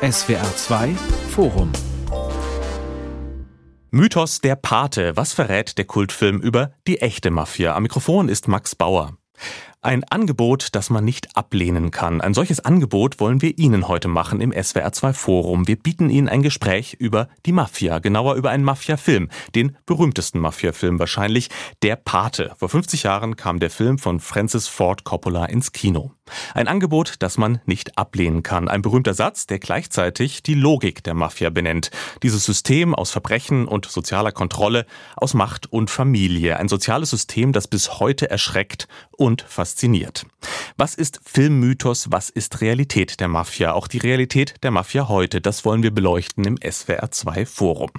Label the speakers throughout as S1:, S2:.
S1: SWR 2 Forum
S2: Mythos der Pate. Was verrät der Kultfilm über die echte Mafia? Am Mikrofon ist Max Bauer. Ein Angebot, das man nicht ablehnen kann. Ein solches Angebot wollen wir Ihnen heute machen im SWR2 Forum. Wir bieten Ihnen ein Gespräch über die Mafia, genauer über einen Mafia-Film, den berühmtesten Mafia-Film wahrscheinlich, Der Pate. Vor 50 Jahren kam der Film von Francis Ford Coppola ins Kino. Ein Angebot, das man nicht ablehnen kann. Ein berühmter Satz, der gleichzeitig die Logik der Mafia benennt. Dieses System aus Verbrechen und sozialer Kontrolle, aus Macht und Familie. Ein soziales System, das bis heute erschreckt und fasziniert. Was ist Filmmythos? Was ist Realität der Mafia? Auch die Realität der Mafia heute, das wollen wir beleuchten im SWR 2 Forum.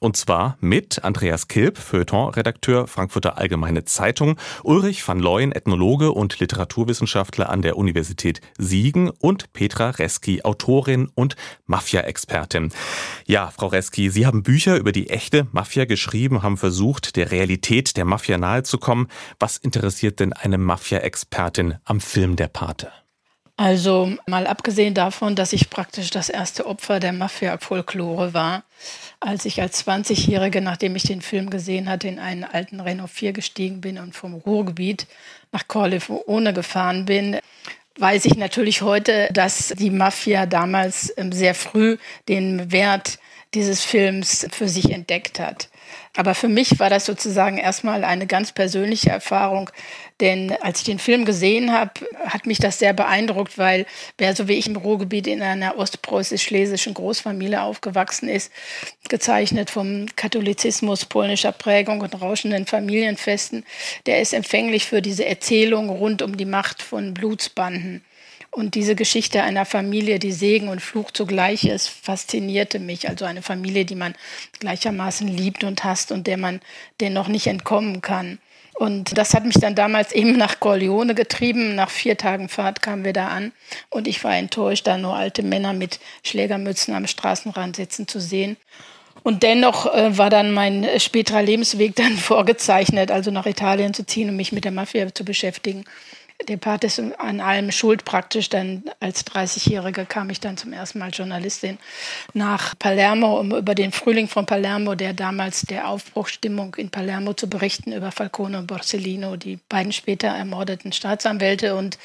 S2: Und zwar mit Andreas Kilp, Feuilleton-Redakteur Frankfurter Allgemeine Zeitung, Ulrich van Looyen, Ethnologe und Literaturwissenschaftler an der Universität Siegen und Petra Reski, Autorin und Mafia-Expertin. Ja, Frau Reski, Sie haben Bücher über die echte Mafia geschrieben, haben versucht, der Realität der Mafia nahezukommen. Was interessiert denn eine Mafia-Expertin am Film Der Pate?
S3: Also mal abgesehen davon, dass ich praktisch das erste Opfer der Mafia-Folklore war, als ich als 20-Jährige, nachdem ich den Film gesehen hatte, in einen alten Renault 4 gestiegen bin und vom Ruhrgebiet nach Corleone gefahren bin, weiß ich natürlich heute, dass die Mafia damals ähm, sehr früh den Wert dieses Films für sich entdeckt hat. Aber für mich war das sozusagen erstmal eine ganz persönliche Erfahrung, denn als ich den Film gesehen habe, hat mich das sehr beeindruckt, weil wer so wie ich im Ruhrgebiet in einer ostpreußisch-schlesischen Großfamilie aufgewachsen ist, gezeichnet vom Katholizismus, polnischer Prägung und rauschenden Familienfesten, der ist empfänglich für diese Erzählung rund um die Macht von Blutsbanden. Und diese Geschichte einer Familie, die Segen und Fluch zugleich ist, faszinierte mich. Also eine Familie, die man gleichermaßen liebt und hasst und der man dennoch nicht entkommen kann. Und das hat mich dann damals eben nach Corleone getrieben. Nach vier Tagen Fahrt kamen wir da an und ich war enttäuscht, da nur alte Männer mit Schlägermützen am Straßenrand sitzen zu sehen. Und dennoch äh, war dann mein späterer Lebensweg dann vorgezeichnet, also nach Italien zu ziehen und mich mit der Mafia zu beschäftigen der Part ist an allem schuld praktisch. Dann als 30-Jährige kam ich dann zum ersten Mal Journalistin nach Palermo, um über den Frühling von Palermo, der damals der Aufbruchstimmung in Palermo zu berichten, über Falcone und Borsellino, die beiden später ermordeten Staatsanwälte. Und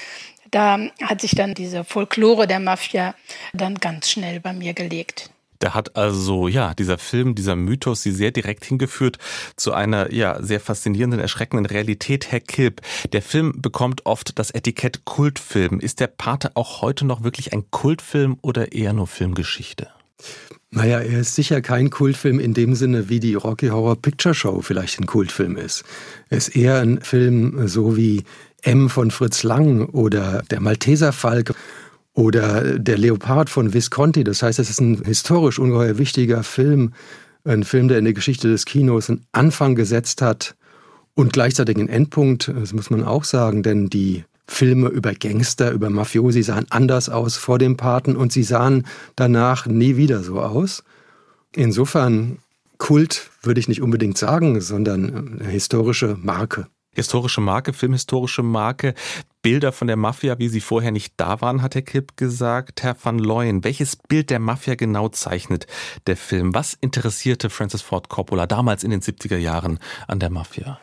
S3: da hat sich dann diese Folklore der Mafia dann ganz schnell bei mir gelegt.
S2: Da hat also, ja, dieser Film, dieser Mythos sie sehr direkt hingeführt zu einer, ja, sehr faszinierenden, erschreckenden Realität. Herr Kilp, der Film bekommt oft das Etikett Kultfilm. Ist der Pate auch heute noch wirklich ein Kultfilm oder eher nur Filmgeschichte?
S4: Naja, er ist sicher kein Kultfilm in dem Sinne, wie die Rocky Horror Picture Show vielleicht ein Kultfilm ist. Er ist eher ein Film so wie M von Fritz Lang oder Der Malteser Falk oder Der Leopard von Visconti. Das heißt, es ist ein historisch ungeheuer wichtiger Film, ein Film, der in der Geschichte des Kinos einen Anfang gesetzt hat und gleichzeitig einen Endpunkt, das muss man auch sagen, denn die Filme über Gangster, über Mafiosi sahen anders aus vor dem Paten und sie sahen danach nie wieder so aus. Insofern Kult würde ich nicht unbedingt sagen, sondern eine historische Marke.
S2: Historische Marke, filmhistorische Marke. Bilder von der Mafia, wie sie vorher nicht da waren, hat Herr Kipp gesagt. Herr van Looyen, welches Bild der Mafia genau zeichnet der Film? Was interessierte Francis Ford Coppola damals in den 70er Jahren an der Mafia?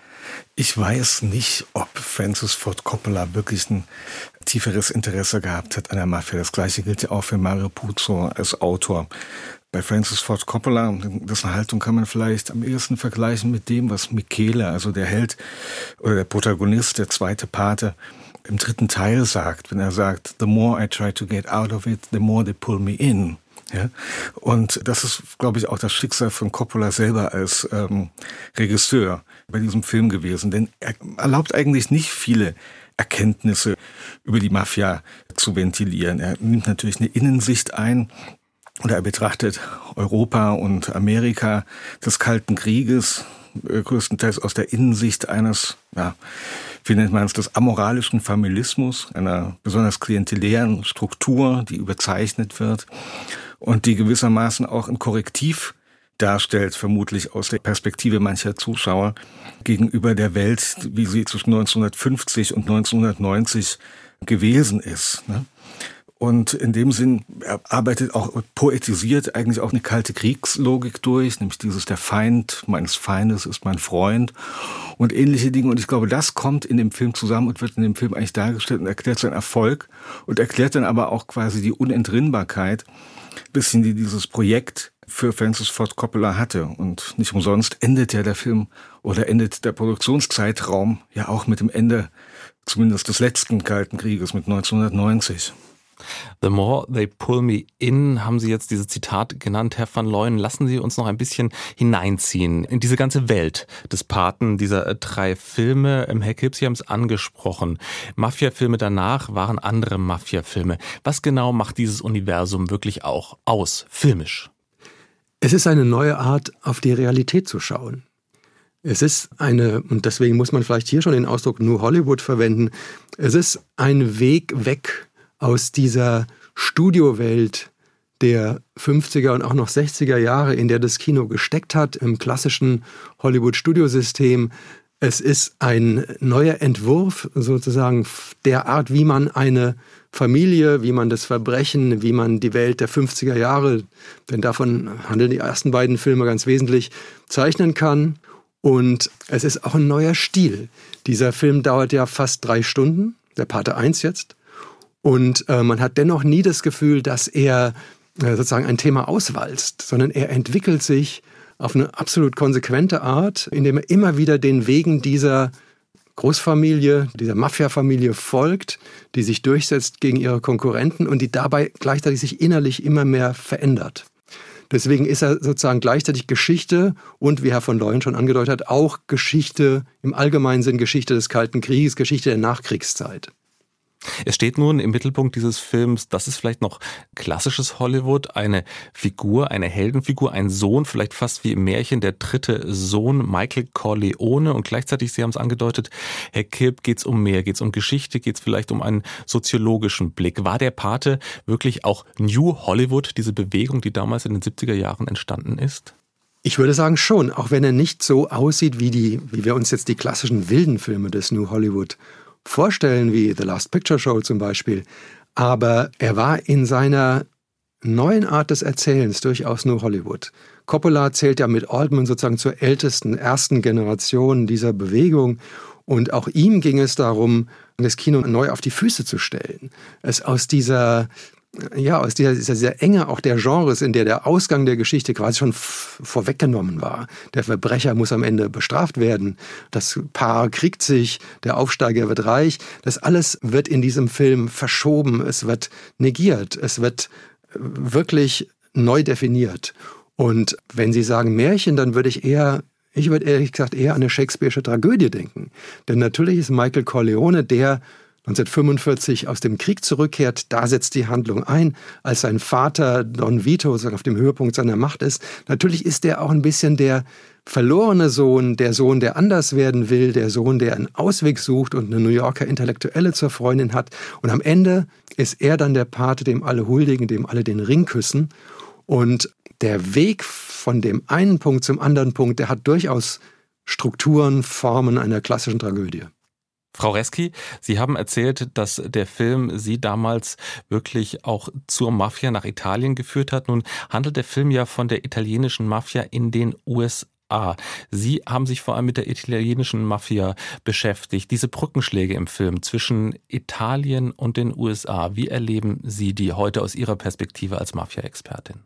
S5: Ich weiß nicht, ob Francis Ford Coppola wirklich ein tieferes Interesse gehabt hat an der Mafia. Das gleiche gilt ja auch für Mario Puzo als Autor. Bei Francis Ford Coppola, dessen Haltung kann man vielleicht am ehesten vergleichen mit dem, was Michele, also der Held oder der Protagonist, der zweite Pate, im dritten Teil sagt, wenn er sagt, the more I try to get out of it, the more they pull me in. Ja? Und das ist, glaube ich, auch das Schicksal von Coppola selber als ähm, Regisseur bei diesem Film gewesen. Denn er erlaubt eigentlich nicht viele Erkenntnisse über die Mafia zu ventilieren. Er nimmt natürlich eine Innensicht ein, oder er betrachtet Europa und Amerika des Kalten Krieges äh, größtenteils aus der Innensicht eines, ja, wie nennt man es, des amoralischen Familismus, einer besonders klientelären Struktur, die überzeichnet wird und die gewissermaßen auch ein Korrektiv darstellt, vermutlich aus der Perspektive mancher Zuschauer gegenüber der Welt, wie sie zwischen 1950 und 1990 gewesen ist. Ne? Und in dem Sinn, arbeitet auch, poetisiert eigentlich auch eine kalte Kriegslogik durch, nämlich dieses der Feind meines Feindes ist mein Freund und ähnliche Dinge. Und ich glaube, das kommt in dem Film zusammen und wird in dem Film eigentlich dargestellt und erklärt seinen Erfolg und erklärt dann aber auch quasi die Unentrinnbarkeit, bisschen die dieses Projekt für Francis Ford Coppola hatte. Und nicht umsonst endet ja der Film oder endet der Produktionszeitraum ja auch mit dem Ende zumindest des letzten Kalten Krieges mit 1990.
S2: The more they pull me in, haben Sie jetzt dieses Zitat genannt, Herr van Leuen. Lassen Sie uns noch ein bisschen hineinziehen in diese ganze Welt des Paten dieser äh, drei Filme. Ähm, Herr Kipp, Sie haben es angesprochen. Mafia-Filme danach waren andere Mafia-Filme. Was genau macht dieses Universum wirklich auch aus, filmisch?
S4: Es ist eine neue Art, auf die Realität zu schauen. Es ist eine, und deswegen muss man vielleicht hier schon den Ausdruck New Hollywood verwenden, es ist ein Weg weg aus dieser Studiowelt der 50er und auch noch 60er Jahre, in der das Kino gesteckt hat, im klassischen Hollywood-Studiosystem. Es ist ein neuer Entwurf sozusagen der Art, wie man eine Familie, wie man das Verbrechen, wie man die Welt der 50er Jahre, denn davon handeln die ersten beiden Filme ganz wesentlich, zeichnen kann. Und es ist auch ein neuer Stil. Dieser Film dauert ja fast drei Stunden, der Pate 1 jetzt. Und äh, man hat dennoch nie das Gefühl, dass er äh, sozusagen ein Thema auswalzt, sondern er entwickelt sich auf eine absolut konsequente Art, indem er immer wieder den Wegen dieser Großfamilie, dieser Mafia-Familie folgt, die sich durchsetzt gegen ihre Konkurrenten und die dabei gleichzeitig sich innerlich immer mehr verändert. Deswegen ist er sozusagen gleichzeitig Geschichte und, wie Herr von Leuen schon angedeutet hat, auch Geschichte im allgemeinen Sinn Geschichte des Kalten Krieges, Geschichte der Nachkriegszeit.
S2: Es steht nun im Mittelpunkt dieses Films, das ist vielleicht noch klassisches Hollywood, eine Figur, eine Heldenfigur, ein Sohn, vielleicht fast wie im Märchen der dritte Sohn Michael Corleone und gleichzeitig, Sie haben es angedeutet, Herr Kipp, geht es um mehr, geht es um Geschichte, geht es vielleicht um einen soziologischen Blick. War der Pate wirklich auch New Hollywood, diese Bewegung, die damals in den 70er Jahren entstanden ist?
S4: Ich würde sagen schon, auch wenn er nicht so aussieht wie die, wie wir uns jetzt die klassischen wilden Filme des New Hollywood vorstellen, wie The Last Picture Show zum Beispiel. Aber er war in seiner neuen Art des Erzählens durchaus nur Hollywood. Coppola zählt ja mit Altman sozusagen zur ältesten, ersten Generation dieser Bewegung. Und auch ihm ging es darum, das Kino neu auf die Füße zu stellen. Es aus dieser ja, aus dieser, dieser, dieser Enge auch der Genres, in der der Ausgang der Geschichte quasi schon vorweggenommen war. Der Verbrecher muss am Ende bestraft werden, das Paar kriegt sich, der Aufsteiger wird reich. Das alles wird in diesem Film verschoben, es wird negiert, es wird äh, wirklich neu definiert. Und wenn Sie sagen Märchen, dann würde ich eher ich würde ehrlich gesagt eher an eine Shakespeare'sche Tragödie denken. Denn natürlich ist Michael Corleone der 1945 aus dem Krieg zurückkehrt, da setzt die Handlung ein, als sein Vater Don Vito auf dem Höhepunkt seiner Macht ist. Natürlich ist er auch ein bisschen der verlorene Sohn, der Sohn, der anders werden will, der Sohn, der einen Ausweg sucht und eine New Yorker Intellektuelle zur Freundin hat. Und am Ende ist er dann der Pate, dem alle huldigen, dem alle den Ring küssen. Und der Weg von dem einen Punkt zum anderen Punkt, der hat durchaus Strukturen, Formen einer klassischen Tragödie.
S2: Frau Reski, Sie haben erzählt, dass der Film Sie damals wirklich auch zur Mafia nach Italien geführt hat. Nun handelt der Film ja von der italienischen Mafia in den USA. Sie haben sich vor allem mit der italienischen Mafia beschäftigt. Diese Brückenschläge im Film zwischen Italien und den USA, wie erleben Sie die heute aus Ihrer Perspektive als Mafia-Expertin?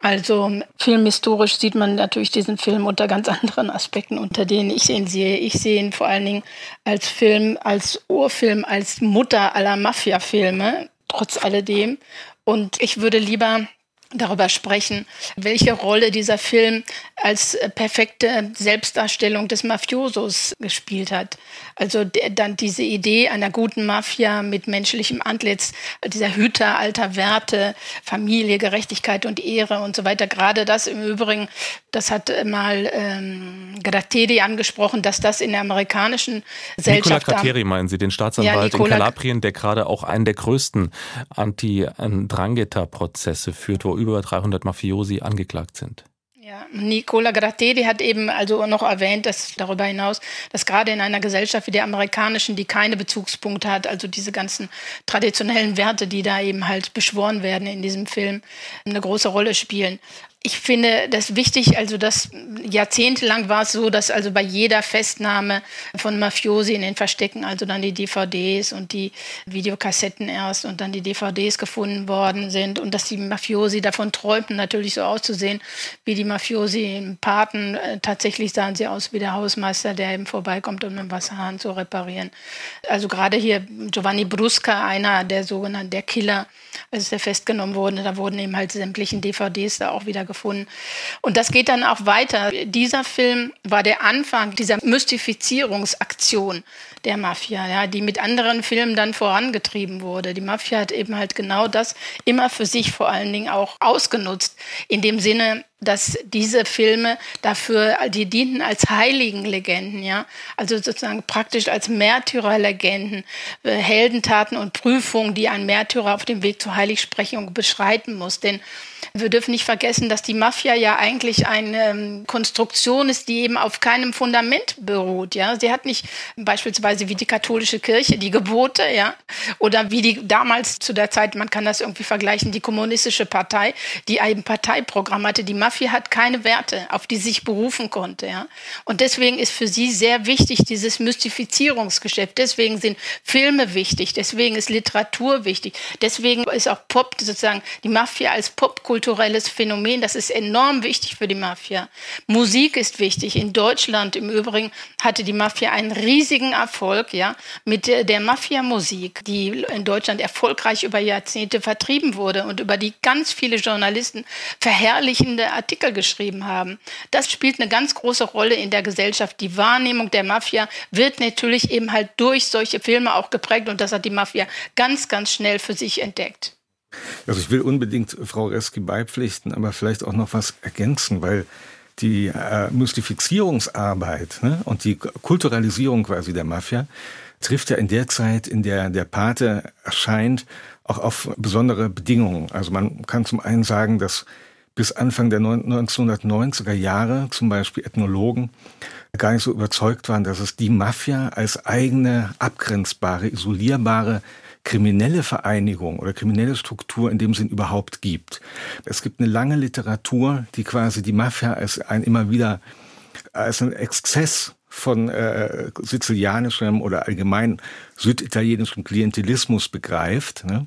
S3: Also filmhistorisch sieht man natürlich diesen Film unter ganz anderen Aspekten, unter denen ich ihn sehe. Ich sehe ihn vor allen Dingen als Film, als Urfilm, als Mutter aller Mafia-Filme, trotz alledem. Und ich würde lieber darüber sprechen, welche Rolle dieser Film als perfekte Selbstdarstellung des Mafiosos gespielt hat. Also dann diese Idee einer guten Mafia mit menschlichem Antlitz, dieser Hüter alter Werte, Familie, Gerechtigkeit und Ehre und so weiter. Gerade das im Übrigen, das hat mal ähm, Gratteri angesprochen, dass das in der amerikanischen Gesellschaft...
S2: Nicola Gratteri meinen Sie, den Staatsanwalt ja, in Kalabrien, der gerade auch einen der größten Anti-Drangheta-Prozesse führt, wo über 300 Mafiosi angeklagt sind.
S3: Ja, Nicola Gratteri hat eben also noch erwähnt, dass darüber hinaus, dass gerade in einer Gesellschaft wie der amerikanischen, die keine Bezugspunkte hat, also diese ganzen traditionellen Werte, die da eben halt beschworen werden in diesem Film, eine große Rolle spielen ich finde das wichtig, also das jahrzehntelang war es so, dass also bei jeder Festnahme von Mafiosi in den Verstecken, also dann die DVDs und die Videokassetten erst und dann die DVDs gefunden worden sind und dass die Mafiosi davon träumten, natürlich so auszusehen wie die Mafiosi im Paten. Äh, tatsächlich sahen sie aus wie der Hausmeister, der eben vorbeikommt, um den Wasserhahn zu reparieren. Also gerade hier Giovanni Brusca, einer der sogenannten der Killer, als der festgenommen wurde, da wurden eben halt sämtlichen DVDs da auch wieder gefunden. Und das geht dann auch weiter. Dieser Film war der Anfang dieser Mystifizierungsaktion der Mafia, ja, die mit anderen Filmen dann vorangetrieben wurde. Die Mafia hat eben halt genau das immer für sich vor allen Dingen auch ausgenutzt. In dem Sinne, dass diese Filme dafür, die dienten als Heiligenlegenden, ja, also sozusagen praktisch als Märtyrerlegenden, äh, Heldentaten und Prüfungen, die ein Märtyrer auf dem Weg zur Heiligsprechung beschreiten muss. Denn wir dürfen nicht vergessen, dass die Mafia ja eigentlich eine ähm, Konstruktion ist, die eben auf keinem Fundament beruht. Ja, sie hat nicht beispielsweise wie die katholische Kirche die Gebote, ja, oder wie die damals zu der Zeit, man kann das irgendwie vergleichen, die kommunistische Partei, die ein Parteiprogramm hatte. Die Mafia hat keine Werte, auf die sich berufen konnte. Ja, und deswegen ist für sie sehr wichtig dieses Mystifizierungsgeschäft. Deswegen sind Filme wichtig. Deswegen ist Literatur wichtig. Deswegen ist auch Pop sozusagen die Mafia als Popkultur kulturelles Phänomen. Das ist enorm wichtig für die Mafia. Musik ist wichtig. In Deutschland im Übrigen hatte die Mafia einen riesigen Erfolg, ja, mit der Mafia-Musik, die in Deutschland erfolgreich über Jahrzehnte vertrieben wurde und über die ganz viele Journalisten verherrlichende Artikel geschrieben haben. Das spielt eine ganz große Rolle in der Gesellschaft. Die Wahrnehmung der Mafia wird natürlich eben halt durch solche Filme auch geprägt und das hat die Mafia ganz, ganz schnell für sich entdeckt.
S5: Also ich will unbedingt Frau Reski beipflichten, aber vielleicht auch noch was ergänzen, weil die äh, Mystifizierungsarbeit ne, und die Kulturalisierung quasi der Mafia trifft ja in der Zeit, in der der Pate erscheint, auch auf besondere Bedingungen. Also man kann zum einen sagen, dass bis Anfang der 1990er Jahre zum Beispiel Ethnologen gar nicht so überzeugt waren, dass es die Mafia als eigene, abgrenzbare, isolierbare kriminelle Vereinigung oder kriminelle Struktur in dem Sinn überhaupt gibt. Es gibt eine lange Literatur, die quasi die Mafia als ein immer wieder als ein Exzess von äh, sizilianischem oder allgemein süditalienischem Klientelismus begreift. Ne?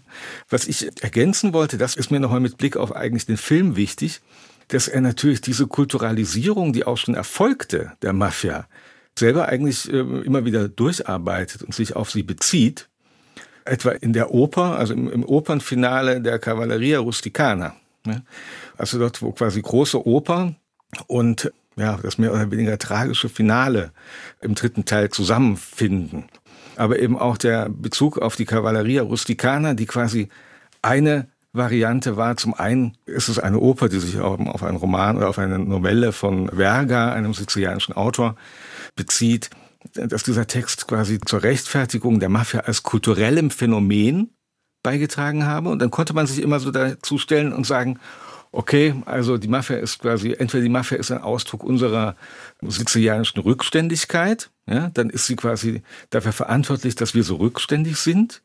S5: Was ich ergänzen wollte, das ist mir nochmal mit Blick auf eigentlich den Film wichtig, dass er natürlich diese Kulturalisierung, die auch schon erfolgte der Mafia, selber eigentlich äh, immer wieder durcharbeitet und sich auf sie bezieht etwa in der Oper, also im, im Opernfinale der Cavalleria Rusticana. Ne? Also dort, wo quasi große Oper und ja, das mehr oder weniger tragische Finale im dritten Teil zusammenfinden. Aber eben auch der Bezug auf die Cavalleria Rusticana, die quasi eine Variante war. Zum einen ist es eine Oper, die sich auf einen Roman oder auf eine Novelle von Verga, einem sizilianischen Autor, bezieht dass dieser Text quasi zur Rechtfertigung der Mafia als kulturellem Phänomen beigetragen habe. Und dann konnte man sich immer so dazu stellen und sagen, okay, also die Mafia ist quasi, entweder die Mafia ist ein Ausdruck unserer sizilianischen Rückständigkeit, ja, dann ist sie quasi dafür verantwortlich, dass wir so rückständig sind.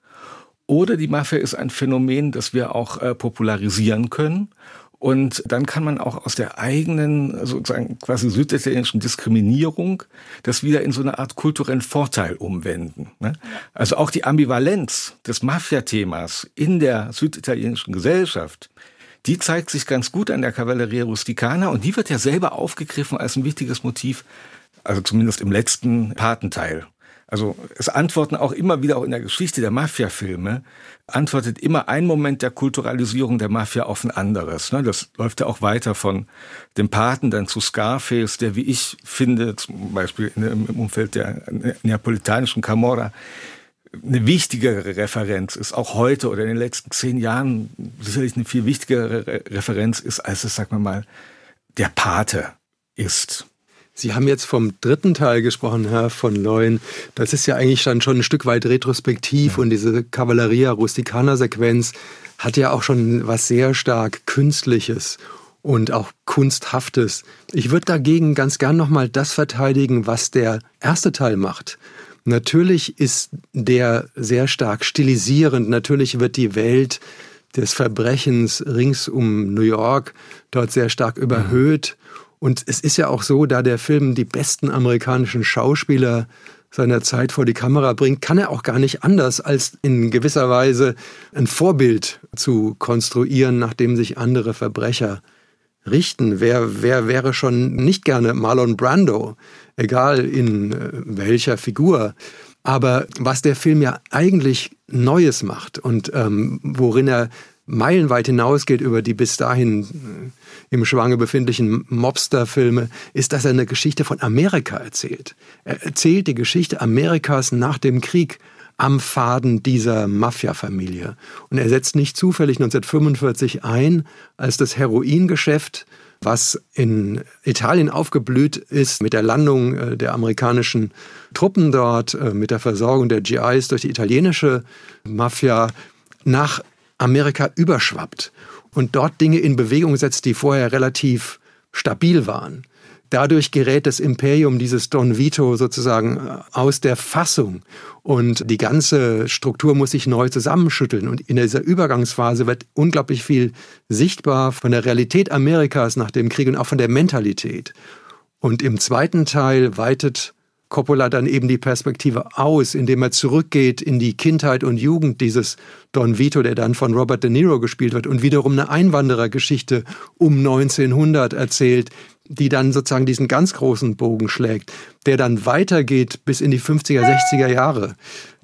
S5: Oder die Mafia ist ein Phänomen, das wir auch äh, popularisieren können. Und dann kann man auch aus der eigenen, sozusagen quasi süditalienischen Diskriminierung das wieder in so eine Art kulturellen Vorteil umwenden. Ne? Also auch die Ambivalenz des Mafia-Themas in der süditalienischen Gesellschaft, die zeigt sich ganz gut an der Cavalleria Rusticana und die wird ja selber aufgegriffen als ein wichtiges Motiv, also zumindest im letzten Patenteil also es antworten auch immer wieder auch in der Geschichte der Mafia-Filme, antwortet immer ein Moment der Kulturalisierung der Mafia auf ein anderes. Ne? Das läuft ja auch weiter von dem Paten dann zu Scarface, der, wie ich finde, zum Beispiel im Umfeld der neapolitanischen Camorra, eine wichtigere Referenz ist, auch heute oder in den letzten zehn Jahren sicherlich eine viel wichtigere Referenz ist, als es, sagen wir mal, der Pate ist.
S4: Sie haben jetzt vom dritten Teil gesprochen, Herr von Leuen. Das ist ja eigentlich dann schon ein Stück weit retrospektiv ja. und diese Cavalleria Rusticana Sequenz hat ja auch schon was sehr stark Künstliches. und auch Kunsthaftes. Ich würde dagegen ganz gern nochmal das verteidigen, was der erste Teil macht. Natürlich ist der sehr stark stilisierend. Natürlich wird die Welt des Verbrechens rings um New York dort sehr stark überhöht. Und es ist ja auch so, da der Film die besten amerikanischen Schauspieler seiner Zeit vor die Kamera bringt, kann er auch gar nicht anders, als in gewisser Weise ein Vorbild zu konstruieren, nach dem sich andere Verbrecher richten. Wer, wer wäre schon nicht gerne Marlon Brando, egal in äh, welcher Figur. Aber was der Film ja eigentlich Neues macht und ähm, worin er meilenweit hinausgeht über die bis dahin äh, im Schwange befindlichen Mobster-Filme, ist, dass er eine Geschichte von Amerika erzählt. Er erzählt die Geschichte Amerikas nach dem Krieg am Faden dieser Mafia-Familie. Und er setzt nicht zufällig 1945 ein, als das Heroingeschäft, was in Italien aufgeblüht ist mit der Landung äh, der amerikanischen Truppen dort, äh, mit der Versorgung der GIs durch die italienische Mafia, nach Amerika überschwappt und dort Dinge in Bewegung setzt, die vorher relativ stabil waren. Dadurch gerät das Imperium dieses Don Vito sozusagen äh, aus der Fassung und die ganze Struktur muss sich neu zusammenschütteln. Und in dieser Übergangsphase wird unglaublich viel sichtbar von der Realität Amerikas nach dem Krieg und auch von der Mentalität. Und im zweiten Teil weitet Coppola dann eben die Perspektive aus, indem er zurückgeht in die Kindheit und Jugend dieses Don Vito, der dann von Robert De Niro gespielt wird und wiederum eine Einwanderergeschichte um 1900 erzählt, die dann sozusagen diesen ganz großen Bogen schlägt, der dann weitergeht bis in die 50er, 60er Jahre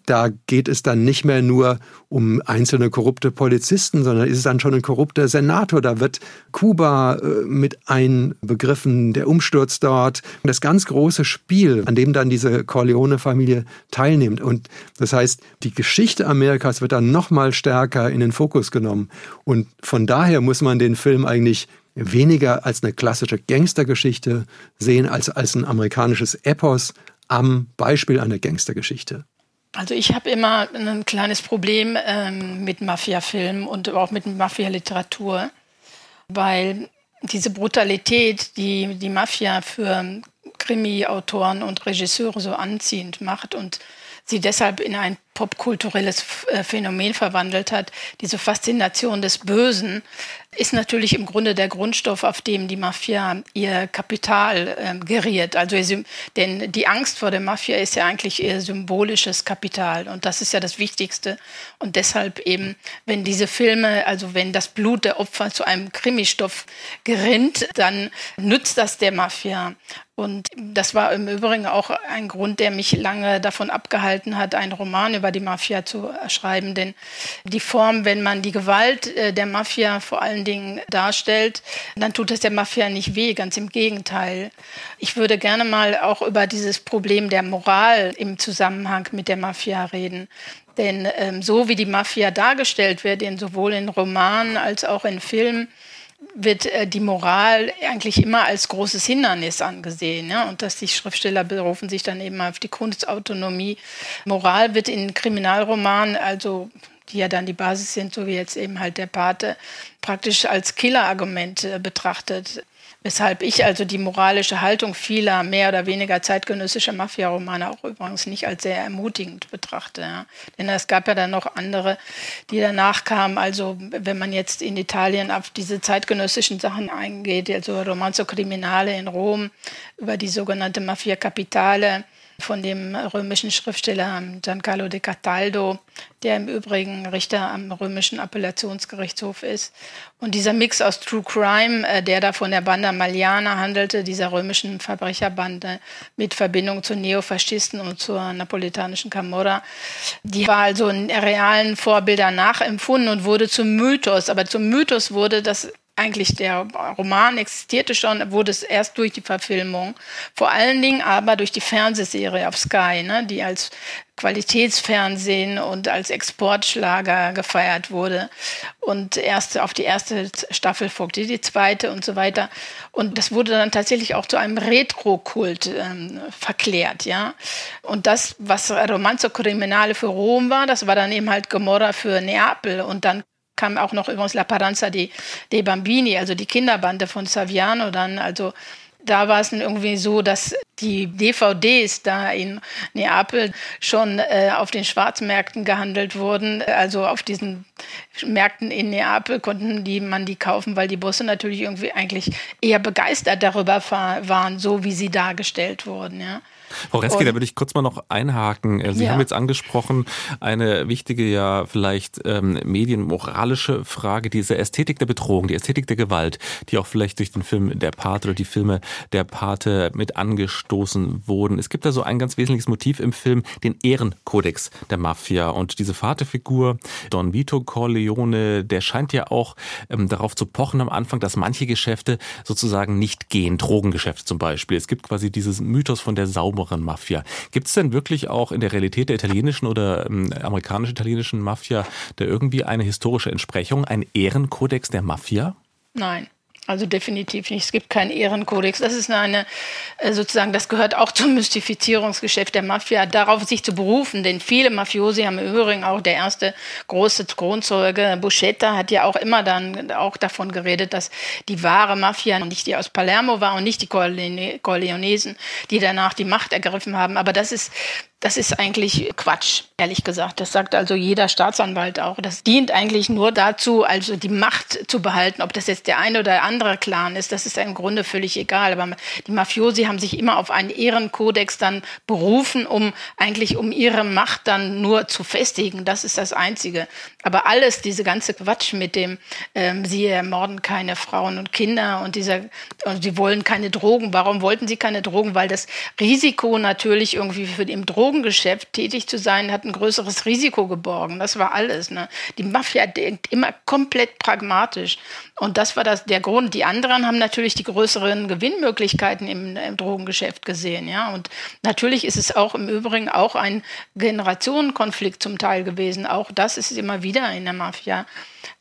S4: da geht es dann nicht mehr nur um einzelne korrupte Polizisten, sondern ist es dann schon ein korrupter Senator. Da wird Kuba äh, mit einbegriffen, der Umsturz dort, das ganz große Spiel, an dem dann diese Corleone-Familie teilnimmt. Und das heißt, die Geschichte Amerikas wird dann noch mal stärker in den Fokus genommen. Und von daher muss man den Film eigentlich weniger als eine klassische Gangstergeschichte sehen, als als ein amerikanisches Epos am Beispiel einer Gangstergeschichte.
S3: Also ich habe immer ein kleines Problem ähm, mit Mafia-Filmen und auch mit Mafia-Literatur, weil diese Brutalität, die die Mafia für Krimi-Autoren und Regisseure so anziehend macht und sie deshalb in ein popkulturelles äh, Phänomen verwandelt hat, diese Faszination des Bösen, ist natürlich im Grunde der Grundstoff, auf dem die Mafia ihr Kapital äh, geriert. Also denn die Angst vor der Mafia ist ja eigentlich ihr symbolisches Kapital und das ist ja das Wichtigste. Und deshalb eben, wenn diese Filme, also wenn das Blut der Opfer zu einem Krimistoff gerinnt, dann nützt das der Mafia. Und das war im Übrigen auch ein Grund, der mich lange davon abgehalten hat, einen Roman über die Mafia zu schreiben. Denn die Form, wenn man die Gewalt äh, der Mafia vor allen Dingen darstellt, dann tut es der Mafia nicht weh, ganz im Gegenteil. Ich würde gerne mal auch über dieses Problem der Moral im Zusammenhang mit der Mafia reden. Denn ähm, so wie die Mafia dargestellt wird, in, sowohl in Romanen als auch in Filmen, wird äh, die Moral eigentlich immer als großes Hindernis angesehen. Ja? Und dass die Schriftsteller berufen sich dann eben auf die Kunstautonomie. Moral wird in Kriminalromanen, also die ja dann die Basis sind, so wie jetzt eben halt der Pate, praktisch als Killerargument äh, betrachtet. Weshalb ich also die moralische Haltung vieler mehr oder weniger zeitgenössischer Mafia-Romane auch übrigens nicht als sehr ermutigend betrachte. Ja. Denn es gab ja dann noch andere, die danach kamen. Also wenn man jetzt in Italien auf diese zeitgenössischen Sachen eingeht, also Romanzo Criminale in Rom über die sogenannte Mafia Capitale, von dem römischen Schriftsteller Giancarlo de Cataldo, der im Übrigen Richter am römischen Appellationsgerichtshof ist. Und dieser Mix aus True Crime, äh, der da von der Banda Maliana handelte, dieser römischen Verbrecherbande mit Verbindung zu Neofaschisten und zur napoletanischen Camorra, die war also in realen Vorbildern nachempfunden und wurde zum Mythos. Aber zum Mythos wurde das eigentlich der Roman existierte schon, wurde es erst durch die Verfilmung, vor allen Dingen aber durch die Fernsehserie auf Sky, ne, die als Qualitätsfernsehen und als Exportschlager gefeiert wurde. Und erst auf die erste Staffel folgte die zweite und so weiter. Und das wurde dann tatsächlich auch zu einem Retro-Kult ähm, verklärt, ja. Und das, was Romanzo Criminale für Rom war, das war dann eben halt Gomorra für Neapel. Und dann kam auch noch übrigens La Paranza dei, dei Bambini, also die Kinderbande von Saviano dann. Also da war es dann irgendwie so, dass die DVDs da in Neapel schon äh, auf den Schwarzmärkten gehandelt wurden. Also auf diesen Märkten in Neapel konnten die, man die kaufen, weil die Busse natürlich irgendwie eigentlich eher begeistert darüber waren, so wie sie dargestellt wurden. Ja.
S2: Frau Reske, da würde ich kurz mal noch einhaken. Äh, sie ja. haben jetzt angesprochen, eine wichtige, ja vielleicht ähm, medienmoralische Frage, diese Ästhetik der Bedrohung, die Ästhetik der Gewalt, die auch vielleicht durch den Film Der Pate oder die Filme Der Pate mit angestoßen wurden. Es gibt da so ein ganz wesentliches Motiv im Film, den Ehrenkodex der Mafia. Und diese Vaterfigur, Don Vito Corleone, der scheint ja auch ähm, darauf zu pochen am Anfang, dass manche Geschäfte sozusagen nicht gehen. Drogengeschäfte zum Beispiel. Es gibt quasi dieses Mythos von der sauberen sauberen Mafia. Gibt es denn wirklich auch in der Realität der italienischen oder ähm, amerikanisch-italienischen Mafia da irgendwie eine historische Entsprechung, ein Ehrenkodex der Mafia?
S3: Nein. Also definitiv nicht. Es gibt keinen Ehrenkodex. Das ist eine, äh, sozusagen, das gehört auch zum Mystifizierungsgeschäft der Mafia, darauf sich zu berufen. Denn viele Mafiosi haben im Übrigen auch der erste große Kronzeuge, Buscetta, hat ja auch immer dann auch davon geredet, dass die wahre Mafia nicht die aus Palermo war und nicht die Corleonesen, die danach die Macht ergriffen haben. Aber das ist, das ist eigentlich Quatsch, ehrlich gesagt. Das sagt also jeder Staatsanwalt auch. Das dient eigentlich nur dazu, also die Macht zu behalten. Ob das jetzt der eine oder andere Clan ist, das ist im Grunde völlig egal. Aber die Mafiosi haben sich immer auf einen Ehrenkodex dann berufen, um eigentlich um ihre Macht dann nur zu festigen. Das ist das Einzige. Aber alles, diese ganze Quatsch mit dem, ähm, sie ermorden keine Frauen und Kinder und dieser, und sie wollen keine Drogen. Warum wollten sie keine Drogen? Weil das Risiko natürlich irgendwie für den Drogen Drogengeschäft tätig zu sein, hat ein größeres Risiko geborgen. Das war alles. Ne? Die Mafia denkt immer komplett pragmatisch. Und das war das, der Grund. Die anderen haben natürlich die größeren Gewinnmöglichkeiten im, im Drogengeschäft gesehen. Ja? Und natürlich ist es auch im Übrigen auch ein Generationenkonflikt zum Teil gewesen. Auch das ist immer wieder in der Mafia.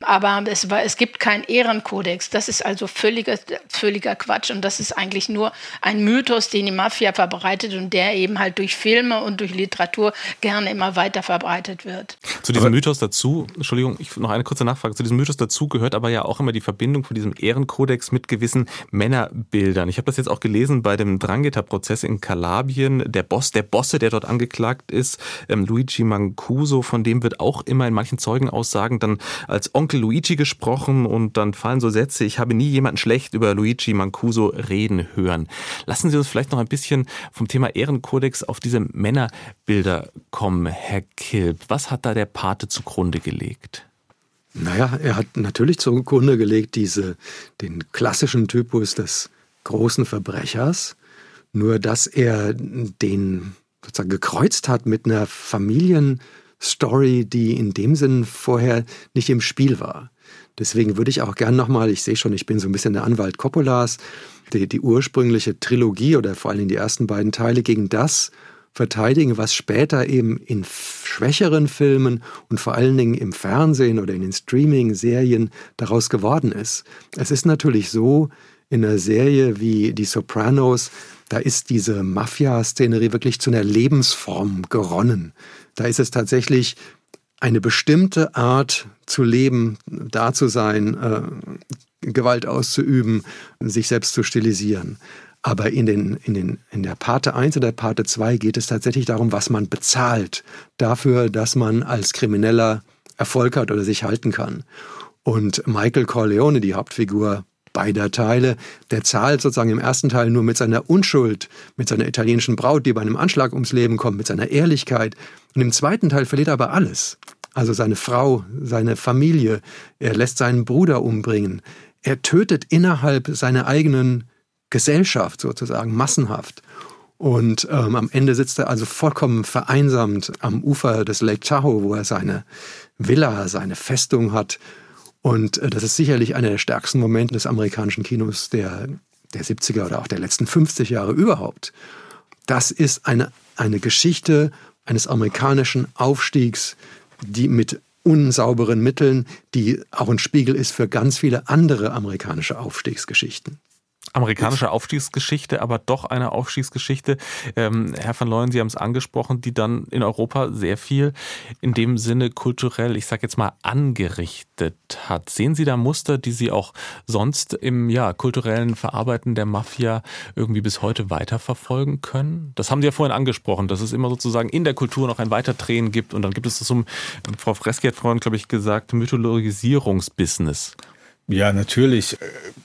S3: Aber es, war, es gibt keinen Ehrenkodex. Das ist also völliger, völliger Quatsch. Und das ist eigentlich nur ein Mythos, den die Mafia verbreitet und der eben halt durch Filme und durch Literatur gerne immer weiter verbreitet wird.
S2: Zu diesem aber Mythos dazu, Entschuldigung, ich, noch eine kurze Nachfrage. Zu diesem Mythos dazu gehört aber ja auch immer die Verbindung von diesem Ehrenkodex mit gewissen Männerbildern. Ich habe das jetzt auch gelesen bei dem Drangheta-Prozess in Kalabien. Der Boss, der Bosse, der dort angeklagt ist, ähm, Luigi Mancuso, von dem wird auch immer in manchen Zeugenaussagen dann als Onkel Luigi gesprochen und dann fallen so Sätze, ich habe nie jemanden schlecht über Luigi Mancuso reden hören. Lassen Sie uns vielleicht noch ein bisschen vom Thema Ehrenkodex auf diese Männerbilder kommen, Herr Kilp. Was hat da der Pate zugrunde gelegt?
S4: Naja, er hat natürlich zugrunde gelegt diese, den klassischen Typus des großen Verbrechers, nur dass er den sozusagen gekreuzt hat mit einer Familienstory, die in dem Sinn vorher nicht im Spiel war. Deswegen würde ich auch gern nochmal, ich sehe schon, ich bin so ein bisschen der Anwalt Coppolas, die, die ursprüngliche Trilogie oder vor allem die ersten beiden Teile gegen das verteidigen, was später eben in schwächeren Filmen und vor allen Dingen im Fernsehen oder in den Streaming-Serien daraus geworden ist. Es ist natürlich so, in einer Serie wie Die Sopranos, da ist diese Mafia-Szenerie wirklich zu einer Lebensform geronnen. Da ist es tatsächlich eine bestimmte Art zu leben, da zu sein, äh, Gewalt auszuüben, sich selbst zu stilisieren. Aber in, den, in, den, in der Parte 1 und der Parte 2 geht es tatsächlich darum, was man bezahlt dafür, dass man als Krimineller Erfolg hat oder sich halten kann. Und Michael Corleone, die Hauptfigur beider Teile, der zahlt sozusagen im ersten Teil nur mit seiner Unschuld, mit seiner italienischen Braut, die bei einem Anschlag ums Leben kommt, mit seiner Ehrlichkeit. Und im zweiten Teil verliert er aber alles. Also seine Frau, seine Familie. Er lässt seinen Bruder umbringen. Er tötet innerhalb seiner eigenen Gesellschaft sozusagen, massenhaft. Und ähm, am Ende sitzt er also vollkommen vereinsamt am Ufer des Lake Tahoe, wo er seine Villa, seine Festung hat. Und äh, das ist sicherlich einer der stärksten Momente des amerikanischen Kinos der, der 70er oder auch der letzten 50 Jahre überhaupt. Das ist eine, eine Geschichte eines amerikanischen Aufstiegs, die mit unsauberen Mitteln, die auch ein Spiegel ist für ganz viele andere amerikanische Aufstiegsgeschichten.
S2: Amerikanische Aufstiegsgeschichte, aber doch eine Aufstiegsgeschichte, ähm, Herr van Leyen, Sie haben es angesprochen, die dann in Europa sehr viel in dem Sinne kulturell, ich sage jetzt mal, angerichtet hat. Sehen Sie da Muster, die Sie auch sonst im ja, kulturellen Verarbeiten der Mafia irgendwie bis heute weiterverfolgen können? Das haben Sie ja vorhin angesprochen, dass es immer sozusagen in der Kultur noch ein Weiterdrehen gibt und dann gibt es das um, Frau Freski hat vorhin, glaube ich, gesagt, Mythologisierungsbusiness.
S5: Ja, natürlich.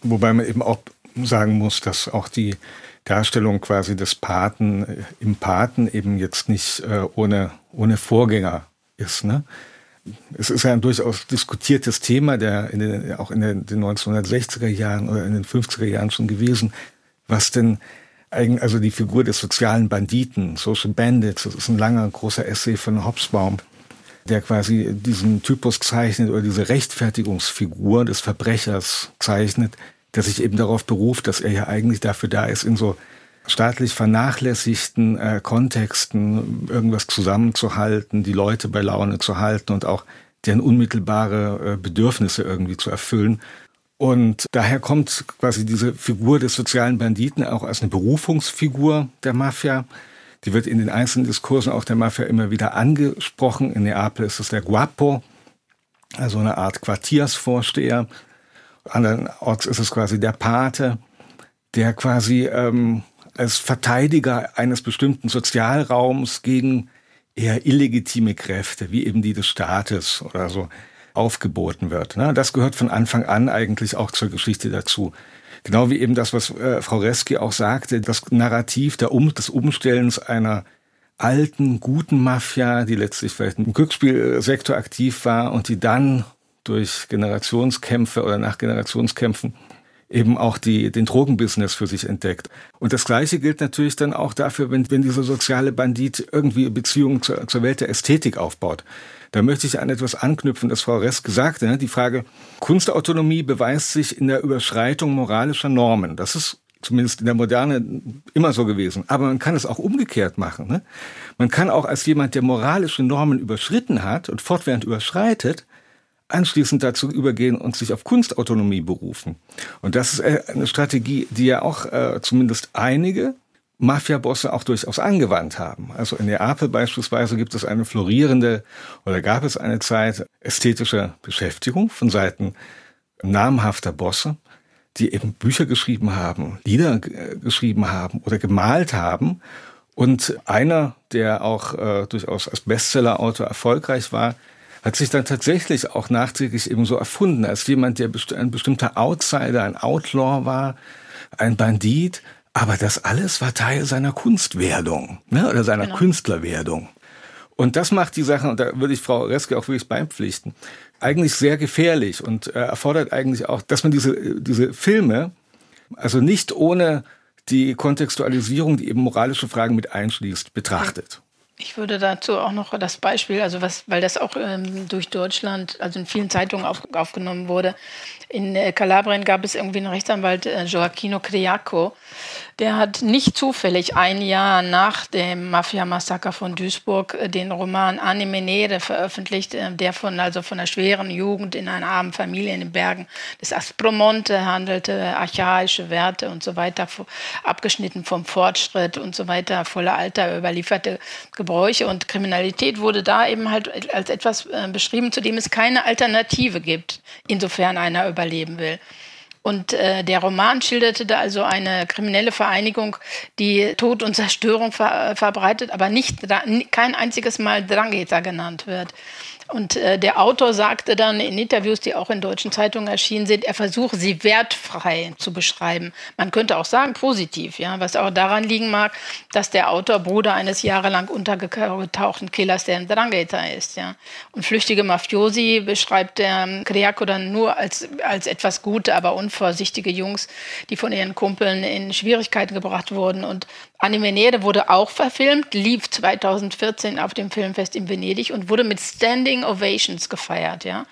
S5: Wobei man eben auch sagen muss, dass auch die Darstellung quasi des Paten äh, im Paten eben jetzt nicht äh, ohne, ohne Vorgänger ist. Ne? Es ist ja ein durchaus diskutiertes Thema, der in den, auch in den, den 1960er Jahren oder in den 50er Jahren schon gewesen, was denn eigentlich, also die Figur des sozialen Banditen, Social Bandits, das ist ein langer, großer Essay von Hobsbawm, der quasi diesen Typus zeichnet oder diese Rechtfertigungsfigur des Verbrechers zeichnet, der sich eben darauf beruft, dass er ja eigentlich dafür da ist, in so staatlich vernachlässigten äh, Kontexten irgendwas zusammenzuhalten, die Leute bei Laune zu halten und auch deren unmittelbare äh, Bedürfnisse irgendwie zu erfüllen. Und daher kommt quasi diese Figur des sozialen Banditen auch als eine Berufungsfigur der Mafia. Die wird in den einzelnen Diskursen auch der Mafia immer wieder angesprochen. In Neapel ist es der Guapo, also eine Art Quartiersvorsteher. Andernorts ist es quasi der Pate, der quasi ähm, als Verteidiger eines bestimmten Sozialraums gegen eher illegitime Kräfte, wie eben die des Staates oder so, aufgeboten wird. Ne? Das gehört von Anfang an eigentlich auch zur Geschichte dazu. Genau wie eben das, was äh, Frau Reski auch sagte, das Narrativ der um, des Umstellens einer alten, guten Mafia, die letztlich vielleicht im Glücksspielsektor aktiv war und die dann durch Generationskämpfe oder nach Generationskämpfen eben auch die, den Drogenbusiness für sich entdeckt. Und das Gleiche gilt natürlich dann auch dafür, wenn, wenn dieser soziale Bandit irgendwie Beziehungen zur, zur Welt der Ästhetik aufbaut. Da möchte ich an etwas anknüpfen, das Frau Rest gesagt hat. Die Frage, Kunstautonomie beweist sich in der Überschreitung moralischer Normen. Das ist zumindest in der Moderne immer so gewesen. Aber man kann es auch umgekehrt machen. Ne? Man kann auch als jemand, der moralische Normen überschritten hat und fortwährend überschreitet, anschließend dazu übergehen und sich auf Kunstautonomie berufen. Und das ist äh, eine Strategie, die ja auch äh, zumindest einige Mafia-Bosse auch durchaus angewandt haben. Also in Neapel beispielsweise gibt es eine florierende oder gab es eine Zeit ästhetischer Beschäftigung von Seiten namhafter Bosse, die eben Bücher geschrieben haben, Lieder äh, geschrieben haben oder gemalt haben. Und einer, der auch äh, durchaus als Bestseller-Autor erfolgreich war, hat sich dann tatsächlich auch nachträglich eben so erfunden, als jemand, der ein bestimmter Outsider, ein Outlaw war, ein Bandit. Aber das alles war Teil seiner Kunstwerdung ne, oder seiner genau. Künstlerwerdung. Und das macht die Sache, und da würde ich Frau Reske auch wirklich beipflichten, eigentlich sehr gefährlich und äh, erfordert eigentlich auch, dass man diese, diese Filme, also nicht ohne die Kontextualisierung, die eben moralische Fragen mit einschließt, betrachtet.
S3: Ich würde dazu auch noch das Beispiel, also was, weil das auch ähm, durch Deutschland, also in vielen Zeitungen auf, aufgenommen wurde. In äh, Kalabrien gab es irgendwie einen Rechtsanwalt, äh, Joaquino Criaco, der hat nicht zufällig ein Jahr nach dem Mafia-Massaker von Duisburg äh, den Roman Anime Nere veröffentlicht, äh, der von, also von einer schweren Jugend in einer armen Familie in den Bergen des Aspromonte handelte, archaische Werte und so weiter, abgeschnitten vom Fortschritt und so weiter, voller Alter, überlieferte Gebräuche und Kriminalität wurde da eben halt als etwas äh, beschrieben, zu dem es keine Alternative gibt, insofern einer überleben will. Und äh, der Roman schilderte da also eine kriminelle Vereinigung, die Tod und Zerstörung ver verbreitet, aber nicht kein einziges Mal Drangheta genannt wird. Und äh, der Autor sagte dann in Interviews, die auch in deutschen Zeitungen erschienen sind, er versuche sie wertfrei zu beschreiben. Man könnte auch sagen positiv, ja, was auch daran liegen mag, dass der Autor Bruder eines jahrelang untergetauchten Killers der Ndrangheta ist, ja. Und flüchtige Mafiosi beschreibt der Kriako dann nur als, als etwas gute, aber unvorsichtige Jungs, die von ihren Kumpeln in Schwierigkeiten gebracht wurden. Und Animenere wurde auch verfilmt, lief 2014 auf dem Filmfest in Venedig und wurde mit Standing Ovations gefeiert, ja.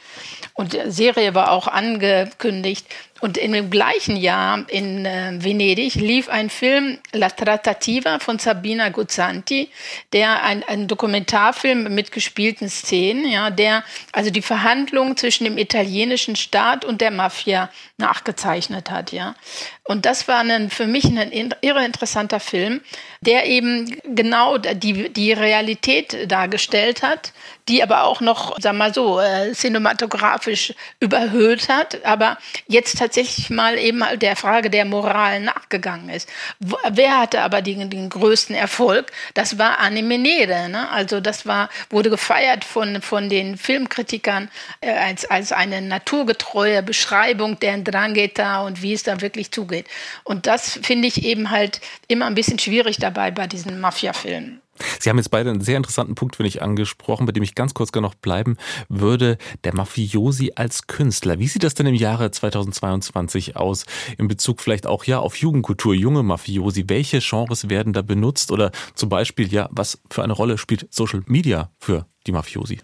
S3: Und die Serie war auch angekündigt. Und in dem gleichen Jahr in äh, Venedig lief ein Film La Trattativa von Sabina Guzzanti, der ein, ein Dokumentarfilm mit gespielten Szenen, ja, der also die Verhandlungen zwischen dem italienischen Staat und der Mafia nachgezeichnet hat, ja. Und das war ein, für mich ein irre interessanter Film, der eben genau die, die Realität dargestellt hat, die aber auch noch, sag mal so, äh, cinematografisch überhöht hat, aber jetzt tatsächlich mal eben der Frage der Moral nachgegangen ist. Wer hatte aber den, den größten Erfolg? Das war Anemenede, ne? Also das war, wurde gefeiert von, von den Filmkritikern äh, als, als eine naturgetreue Beschreibung der Drangheta und wie es da wirklich zugeht. Und das finde ich eben halt immer ein bisschen schwierig dabei bei diesen Mafia-Filmen.
S2: Sie haben jetzt beide einen sehr interessanten Punkt, finde ich, angesprochen, bei dem ich ganz kurz gerne noch bleiben würde. Der Mafiosi als Künstler. Wie sieht das denn im Jahre 2022 aus? In Bezug vielleicht auch ja auf Jugendkultur, junge Mafiosi. Welche Genres werden da benutzt? Oder zum Beispiel, ja, was für eine Rolle spielt Social Media für die Mafiosi?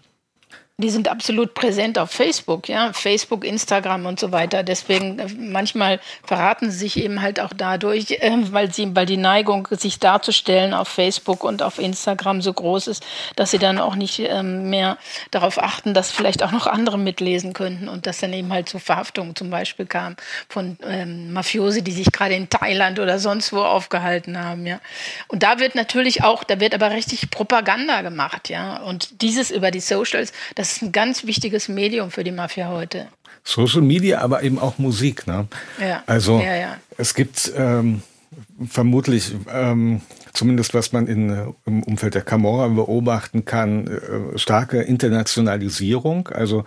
S3: Die sind absolut präsent auf Facebook, ja, Facebook, Instagram und so weiter. Deswegen äh, manchmal verraten sie sich eben halt auch dadurch, äh, weil sie, weil die Neigung, sich darzustellen auf Facebook und auf Instagram so groß ist, dass sie dann auch nicht ähm, mehr darauf achten, dass vielleicht auch noch andere mitlesen könnten und dass dann eben halt zu Verhaftungen zum Beispiel kam von ähm, Mafiosi, die sich gerade in Thailand oder sonst wo aufgehalten haben, ja. Und da wird natürlich auch, da wird aber richtig Propaganda gemacht, ja. Und dieses über die Socials, das ist ein ganz wichtiges Medium für die Mafia heute.
S5: Social Media, aber eben auch Musik. Ne?
S3: Ja.
S5: Also
S3: ja, ja.
S5: es gibt ähm, vermutlich, ähm, zumindest was man in, im Umfeld der Camorra beobachten kann, äh, starke Internationalisierung. Also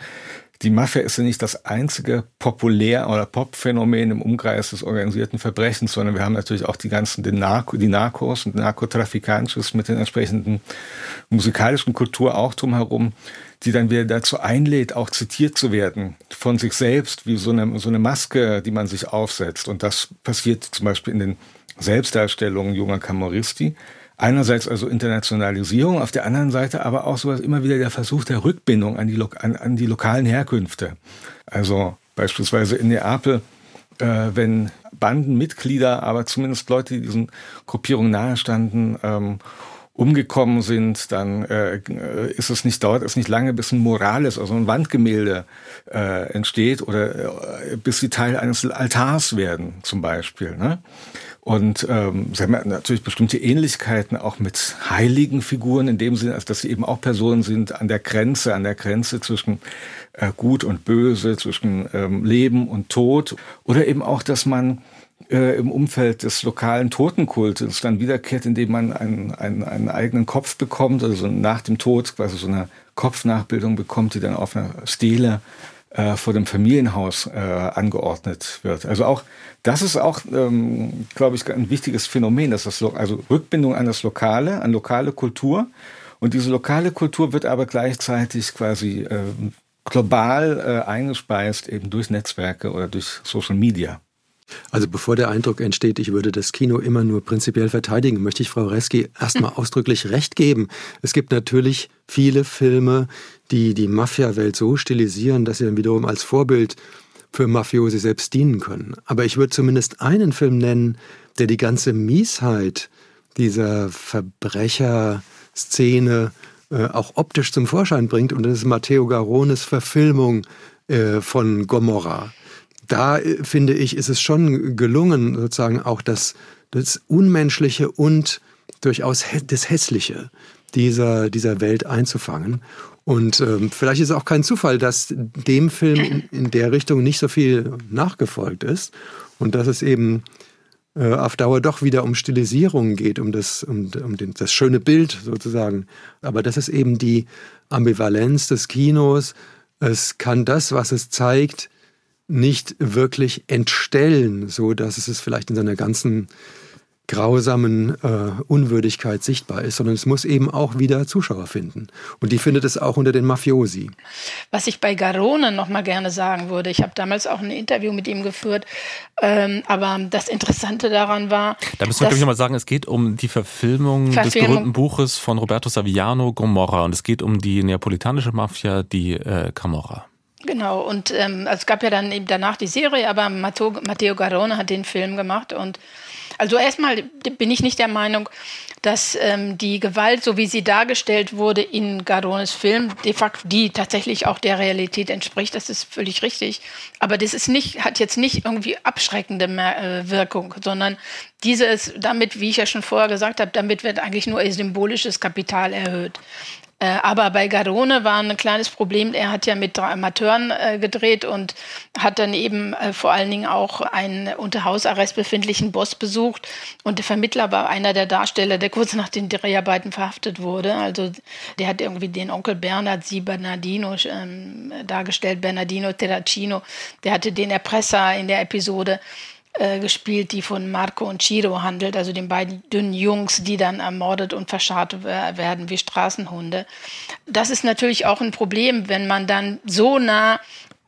S5: die Mafia ist ja nicht das einzige Populär- oder Pop-Phänomen im Umkreis des organisierten Verbrechens, sondern wir haben natürlich auch die ganzen die, Narco, die Narcos und Narcotraficantes mit den entsprechenden musikalischen Kultur auch drumherum die dann wieder dazu einlädt, auch zitiert zu werden von sich selbst, wie so eine, so eine Maske, die man sich aufsetzt. Und das passiert zum Beispiel in den Selbstdarstellungen junger Camorristi. Einerseits also Internationalisierung, auf der anderen Seite aber auch sowas immer wieder der Versuch der Rückbindung an die, an, an die lokalen Herkünfte. Also beispielsweise in Neapel, äh, wenn Bandenmitglieder, aber zumindest Leute, die diesen Gruppierungen nahestanden, ähm, umgekommen sind, dann äh, ist es nicht, dauert es nicht lange, bis ein Morales, also ein Wandgemälde äh, entsteht oder äh, bis sie Teil eines Altars werden, zum Beispiel. Ne? Und ähm, sie haben natürlich bestimmte Ähnlichkeiten auch mit heiligen Figuren, in dem Sinne, als dass sie eben auch Personen sind an der Grenze, an der Grenze zwischen äh, Gut und Böse, zwischen ähm, Leben und Tod. Oder eben auch, dass man äh, im Umfeld des lokalen Totenkultes dann wiederkehrt, indem man einen, einen, einen eigenen Kopf bekommt, also nach dem Tod quasi so eine Kopfnachbildung bekommt, die dann auf einer Stele äh, vor dem Familienhaus äh, angeordnet wird. Also auch das ist auch, ähm, glaube ich, ein wichtiges Phänomen, dass das also Rückbindung an das Lokale, an lokale Kultur. Und diese lokale Kultur wird aber gleichzeitig quasi äh, global äh, eingespeist eben durch Netzwerke oder durch Social Media.
S4: Also bevor der Eindruck entsteht, ich würde das Kino immer nur prinzipiell verteidigen, möchte ich Frau Reski erstmal ausdrücklich recht geben. Es gibt natürlich viele Filme, die die Mafia-Welt so stilisieren, dass sie dann wiederum als Vorbild für Mafiosi selbst dienen können. Aber ich würde zumindest einen Film nennen, der die ganze Miesheit dieser Verbrecherszene äh, auch optisch zum Vorschein bringt. Und das ist Matteo Garones Verfilmung äh, von Gomorra da äh, finde ich, ist es schon gelungen, sozusagen auch das, das Unmenschliche und durchaus das Hässliche dieser, dieser Welt einzufangen. Und ähm, vielleicht ist es auch kein Zufall, dass dem Film in, der Richtung nicht so viel nachgefolgt ist und dass es eben äh, auf Dauer doch wieder um Stilisierung geht, um das, um, um den, das schöne Bild sozusagen. Aber das ist eben die Ambivalenz des Kinos. Es kann das, was es zeigt, nicht wirklich entstellen, so dass es vielleicht in seiner ganzen grausamen äh, Unwürdigkeit sichtbar ist, sondern es muss eben auch wieder Zuschauer finden. Und die findet es auch unter den Mafiosi.
S3: Was ich bei Garone noch mal gerne sagen würde, ich habe damals auch ein Interview mit ihm geführt, ähm, aber das Interessante daran war...
S2: Da müssen wir, glaube ich, nochmal sagen, es geht um die Verfilmung, Verfilmung, des berühmten Buches von Roberto Saviano, Gomorra. Und es geht um die neapolitanische Mafia, die äh, Camorra.
S3: Genau, und ähm, also es gab ja dann eben danach die Serie, aber Matteo, Matteo Garone hat den Film gemacht und also erstmal bin ich nicht der Meinung, dass ähm, die Gewalt, so wie sie dargestellt wurde in Garones Film, de facto die tatsächlich auch der Realität entspricht. Das ist völlig richtig. Aber das ist nicht, hat jetzt nicht irgendwie abschreckende äh, Wirkung, sondern dieses, damit, wie ich ja schon vorher gesagt habe, damit wird eigentlich nur ihr symbolisches Kapital erhöht. Äh, aber bei Garone war ein kleines Problem. Er hat ja mit drei Amateuren äh, gedreht und hat dann eben äh, vor allen Dingen auch einen unter Hausarrest befindlichen Boss besucht. Und der Vermittler war einer der Darsteller, der kurz nach den Dreharbeiten verhaftet wurde. Also der hat irgendwie den Onkel Bernhard Sie Bernardino ähm, dargestellt, Bernardino Terracino. Der hatte den Erpresser in der Episode äh, gespielt, die von Marco und Ciro handelt, also den beiden dünnen Jungs, die dann ermordet und verscharrt werden wie Straßenhunde. Das ist natürlich auch ein Problem, wenn man dann so nah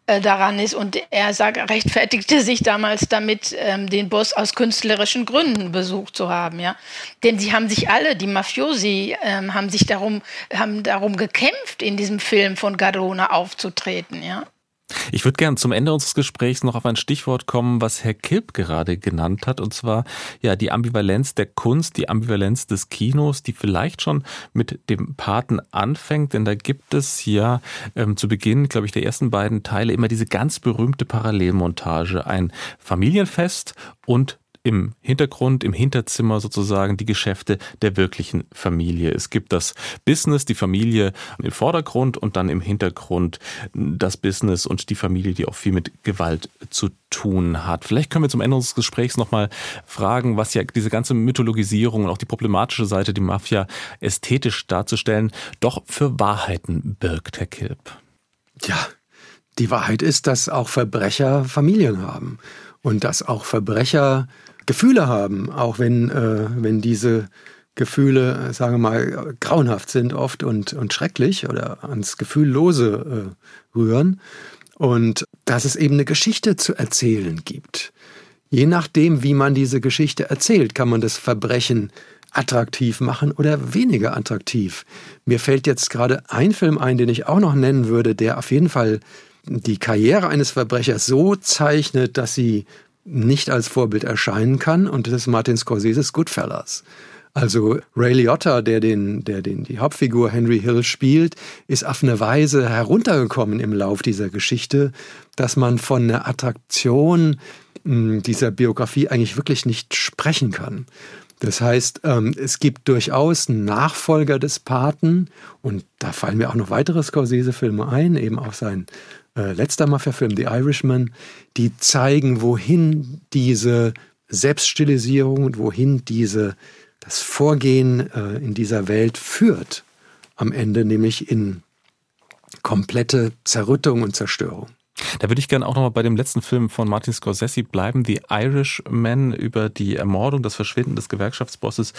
S3: äh, daran ist. Und er sagt, rechtfertigte sich damals damit, ähm, den Boss aus künstlerischen Gründen besucht zu haben, ja. Denn sie haben sich alle, die Mafiosi, ähm, haben sich darum, haben darum gekämpft, in diesem Film von Garona aufzutreten, ja.
S2: Ich würde gerne zum Ende unseres Gesprächs noch auf ein Stichwort kommen, was Herr Kilp gerade genannt hat, und zwar ja die Ambivalenz der Kunst, die Ambivalenz des Kinos, die vielleicht schon mit dem Paten anfängt, denn da gibt es ja ähm, zu Beginn, glaube ich, der ersten beiden Teile immer diese ganz berühmte Parallelmontage, ein Familienfest und im Hintergrund, im Hinterzimmer sozusagen die Geschäfte der wirklichen Familie. Es gibt das Business, die Familie im Vordergrund und dann im Hintergrund das Business und die Familie, die auch viel mit Gewalt zu tun hat. Vielleicht können wir zum Ende unseres Gesprächs nochmal fragen, was ja diese ganze Mythologisierung und auch die problematische Seite, die Mafia ästhetisch darzustellen, doch für Wahrheiten birgt, Herr Kilp.
S4: Ja, die Wahrheit ist, dass auch Verbrecher Familien haben und dass auch Verbrecher Gefühle haben, auch wenn, äh, wenn diese Gefühle, sagen wir mal, grauenhaft sind oft und, und schrecklich oder ans Gefühllose äh, rühren. Und dass es eben eine Geschichte zu erzählen gibt. Je nachdem, wie man diese Geschichte erzählt, kann man das Verbrechen attraktiv machen oder weniger attraktiv. Mir fällt jetzt gerade ein Film ein, den ich auch noch nennen würde, der auf jeden Fall die Karriere eines Verbrechers so zeichnet, dass sie nicht als Vorbild erscheinen kann. Und das ist Martin Scorsese's Goodfellas. Also Ray Liotta, der den, der den die Hauptfigur Henry Hill spielt, ist auf eine Weise heruntergekommen im Lauf dieser Geschichte, dass man von der Attraktion hm, dieser Biografie eigentlich wirklich nicht sprechen kann. Das heißt, ähm, es gibt durchaus Nachfolger des Paten und da fallen mir auch noch weitere Scorsese-Filme ein, eben auch sein äh, letzter Mafia-Film, The Irishman, die zeigen, wohin diese Selbststilisierung und wohin diese, das Vorgehen äh, in dieser Welt führt. Am Ende nämlich in komplette Zerrüttung und Zerstörung.
S2: Da würde ich gerne auch nochmal bei dem letzten Film von Martin Scorsese bleiben, The Irishman, über die Ermordung, das Verschwinden des Gewerkschaftsbosses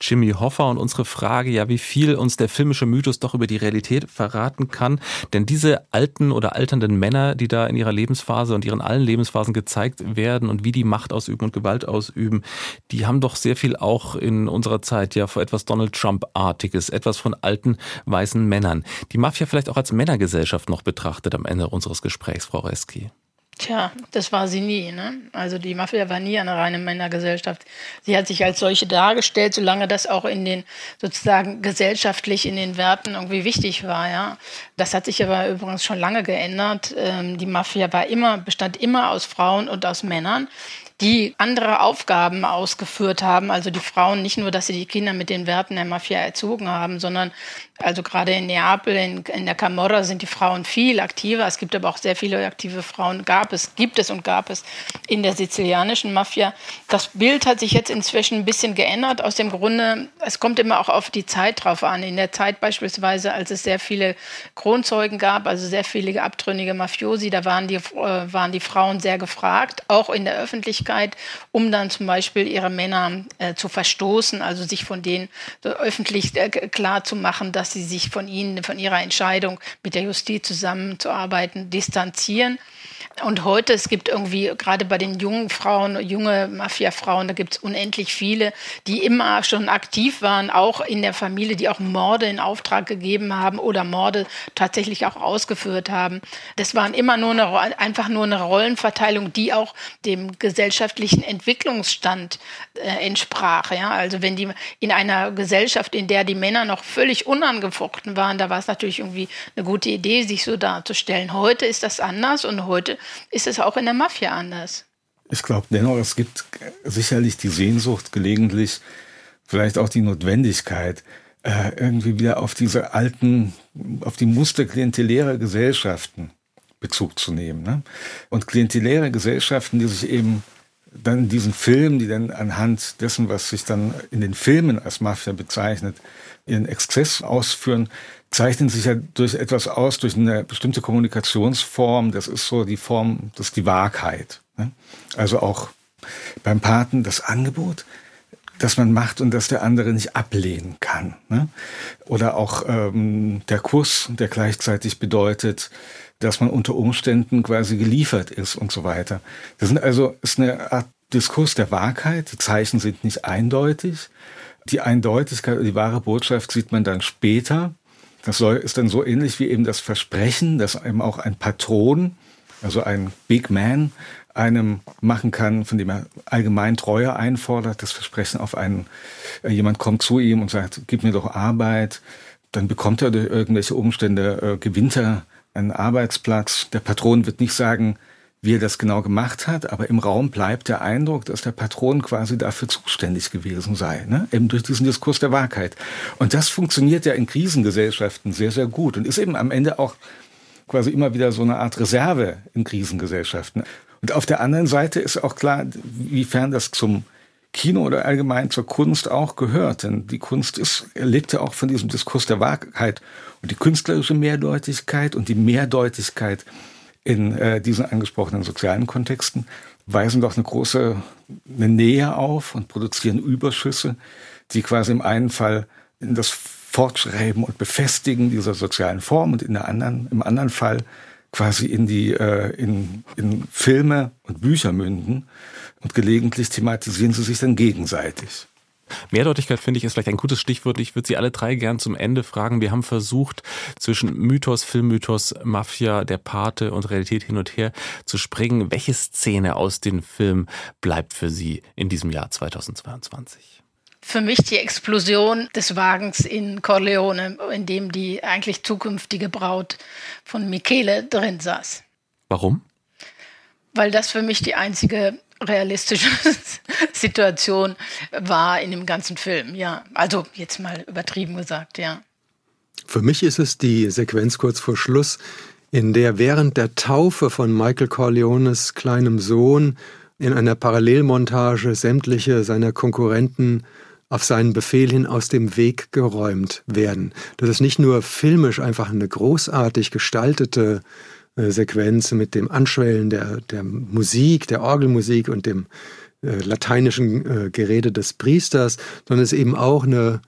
S2: Jimmy Hoffa und unsere Frage, ja, wie viel uns der filmische Mythos doch über die Realität verraten kann. Denn diese alten oder alternden Männer, die da in ihrer Lebensphase und ihren allen Lebensphasen gezeigt werden und wie die Macht ausüben und Gewalt ausüben, die haben doch sehr viel auch in unserer Zeit ja vor etwas Donald Trump-artiges, etwas von alten weißen Männern. Die Mafia vielleicht auch als Männergesellschaft noch betrachtet am Ende unseres Gesprächs. Frau Reski?
S3: Tja, das war sie nie. Ne? Also die Mafia war nie eine reine Männergesellschaft. Sie hat sich als solche dargestellt, solange das auch in den sozusagen gesellschaftlich in den Werten irgendwie wichtig war. Ja, das hat sich aber übrigens schon lange geändert. Ähm, die Mafia war immer bestand immer aus Frauen und aus Männern die andere Aufgaben ausgeführt haben. Also die Frauen nicht nur, dass sie die Kinder mit den Werten der Mafia erzogen haben, sondern also gerade in Neapel, in, in der Camorra sind die Frauen viel aktiver. Es gibt aber auch sehr viele aktive Frauen, gab es, gibt es und gab es in der sizilianischen Mafia. Das Bild hat sich jetzt inzwischen ein bisschen geändert. Aus dem Grunde, es kommt immer auch auf die Zeit drauf an. In der Zeit beispielsweise, als es sehr viele Kronzeugen gab, also sehr viele abtrünnige Mafiosi, da waren die, äh, waren die Frauen sehr gefragt, auch in der Öffentlichkeit, um dann zum Beispiel ihre Männer äh, zu verstoßen, also sich von denen so öffentlich äh, klar zu machen, dass sie sich von ihnen, von ihrer Entscheidung mit der Justiz zusammenzuarbeiten, distanzieren. Und heute, es gibt irgendwie, gerade bei den jungen Frauen, junge Mafia-Frauen, da gibt es unendlich viele, die immer schon aktiv waren, auch in der Familie, die auch Morde in Auftrag gegeben haben oder Morde tatsächlich auch ausgeführt haben. Das waren immer nur eine, einfach nur eine Rollenverteilung, die auch dem gesellschaftlichen Entwicklungsstand äh, entsprach. Ja? Also wenn die in einer Gesellschaft, in der die Männer noch völlig unangefochten waren, da war es natürlich irgendwie eine gute Idee, sich so darzustellen. Heute ist das anders und heute ist es auch in der Mafia anders.
S5: Ich glaube dennoch, es gibt sicherlich die Sehnsucht gelegentlich, vielleicht auch die Notwendigkeit, äh, irgendwie wieder auf diese alten, auf die Muster klientelärer Gesellschaften Bezug zu nehmen. Ne? Und klienteläre Gesellschaften, die sich eben dann in diesen Filmen, die dann anhand dessen, was sich dann in den Filmen als Mafia bezeichnet, ihren Exzess ausführen, zeichnen sich ja durch etwas aus, durch eine bestimmte Kommunikationsform. Das ist so die Form, das ist die Wahrheit. Ne? Also auch beim Paten das Angebot, das man macht und das der andere nicht ablehnen kann. Ne? Oder auch ähm, der Kuss, der gleichzeitig bedeutet, dass man unter Umständen quasi geliefert ist und so weiter. Das sind also ist eine Art Diskurs der Wahrheit. Die Zeichen sind nicht eindeutig. Die Eindeutigkeit, die wahre Botschaft sieht man dann später. Das soll, ist dann so ähnlich wie eben das Versprechen, dass einem auch ein Patron, also ein Big Man, einem machen kann, von dem er allgemein Treue einfordert, das Versprechen auf einen, äh, jemand kommt zu ihm und sagt, gib mir doch Arbeit, dann bekommt er durch irgendwelche Umstände, äh, gewinnt er einen Arbeitsplatz. Der Patron wird nicht sagen, wie er das genau gemacht hat, aber im Raum bleibt der Eindruck, dass der Patron quasi dafür zuständig gewesen sei, ne? eben durch diesen Diskurs der Wahrheit. Und das funktioniert ja in Krisengesellschaften sehr, sehr gut und ist eben am Ende auch quasi immer wieder so eine Art Reserve in Krisengesellschaften. Und auf der anderen Seite ist auch klar, wiefern das zum Kino oder allgemein zur Kunst auch gehört. Denn die Kunst ist, lebt ja auch von diesem Diskurs der Wahrheit und die künstlerische Mehrdeutigkeit und die Mehrdeutigkeit in äh, diesen angesprochenen sozialen Kontexten weisen doch eine große eine Nähe auf und produzieren Überschüsse, die quasi im einen Fall in das Fortschreiben und Befestigen dieser sozialen Form und in der anderen, im anderen Fall quasi in die äh, in, in Filme und Bücher münden und gelegentlich thematisieren sie sich dann gegenseitig.
S2: Mehrdeutigkeit finde ich ist vielleicht ein gutes Stichwort. Ich würde Sie alle drei gern zum Ende fragen. Wir haben versucht, zwischen Mythos, Filmmythos, Mafia, der Pate und Realität hin und her zu springen. Welche Szene aus dem Film bleibt für Sie in diesem Jahr 2022?
S3: Für mich die Explosion des Wagens in Corleone, in dem die eigentlich zukünftige Braut von Michele drin saß.
S2: Warum?
S3: Weil das für mich die einzige realistische Situation war in dem ganzen Film, ja. Also jetzt mal übertrieben gesagt, ja.
S4: Für mich ist es die Sequenz kurz vor Schluss, in der während der Taufe von Michael Corleones kleinem Sohn in einer Parallelmontage sämtliche seiner Konkurrenten auf seinen Befehl hin aus dem Weg geräumt werden. Das ist nicht nur filmisch einfach eine großartig gestaltete Sequenz mit dem Anschwellen der, der Musik, der Orgelmusik und dem äh, lateinischen äh, Gerede des Priesters, sondern es ist eben auch eine,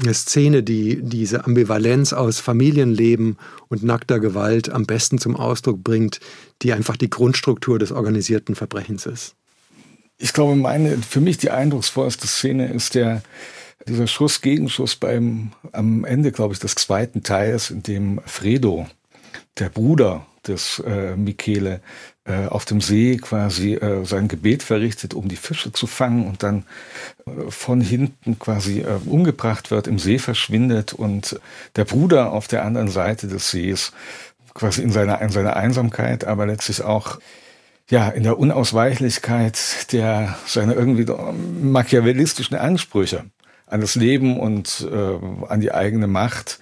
S4: eine Szene, die diese Ambivalenz aus Familienleben und nackter Gewalt am besten zum Ausdruck bringt, die einfach die Grundstruktur des organisierten Verbrechens ist.
S5: Ich glaube, meine, für mich die eindrucksvollste Szene ist der, dieser Schuss-Gegenschuss beim, am Ende, glaube ich, des zweiten Teils, in dem Fredo, der Bruder des äh, Michele äh, auf dem See quasi äh, sein Gebet verrichtet, um die Fische zu fangen und dann äh, von hinten quasi äh, umgebracht wird, im See verschwindet und der Bruder auf der anderen Seite des Sees quasi in seiner, in seiner Einsamkeit, aber letztlich auch ja, in der Unausweichlichkeit der seiner irgendwie machiavellistischen Ansprüche an das Leben und äh, an die eigene Macht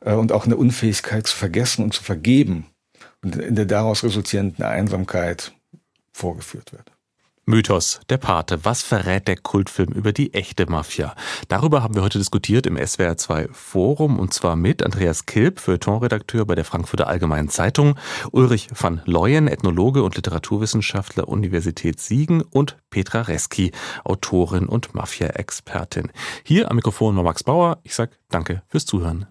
S5: und auch eine Unfähigkeit zu vergessen und zu vergeben und in der daraus resultierenden Einsamkeit vorgeführt wird.
S2: Mythos, der Pate. Was verrät der Kultfilm über die echte Mafia? Darüber haben wir heute diskutiert im SWR2 Forum und zwar mit Andreas Kilp, Feuilletonredakteur bei der Frankfurter Allgemeinen Zeitung, Ulrich van Leyen, Ethnologe und Literaturwissenschaftler Universität Siegen und Petra Reski, Autorin und Mafia-Expertin. Hier am Mikrofon war Max Bauer. Ich sage danke fürs Zuhören.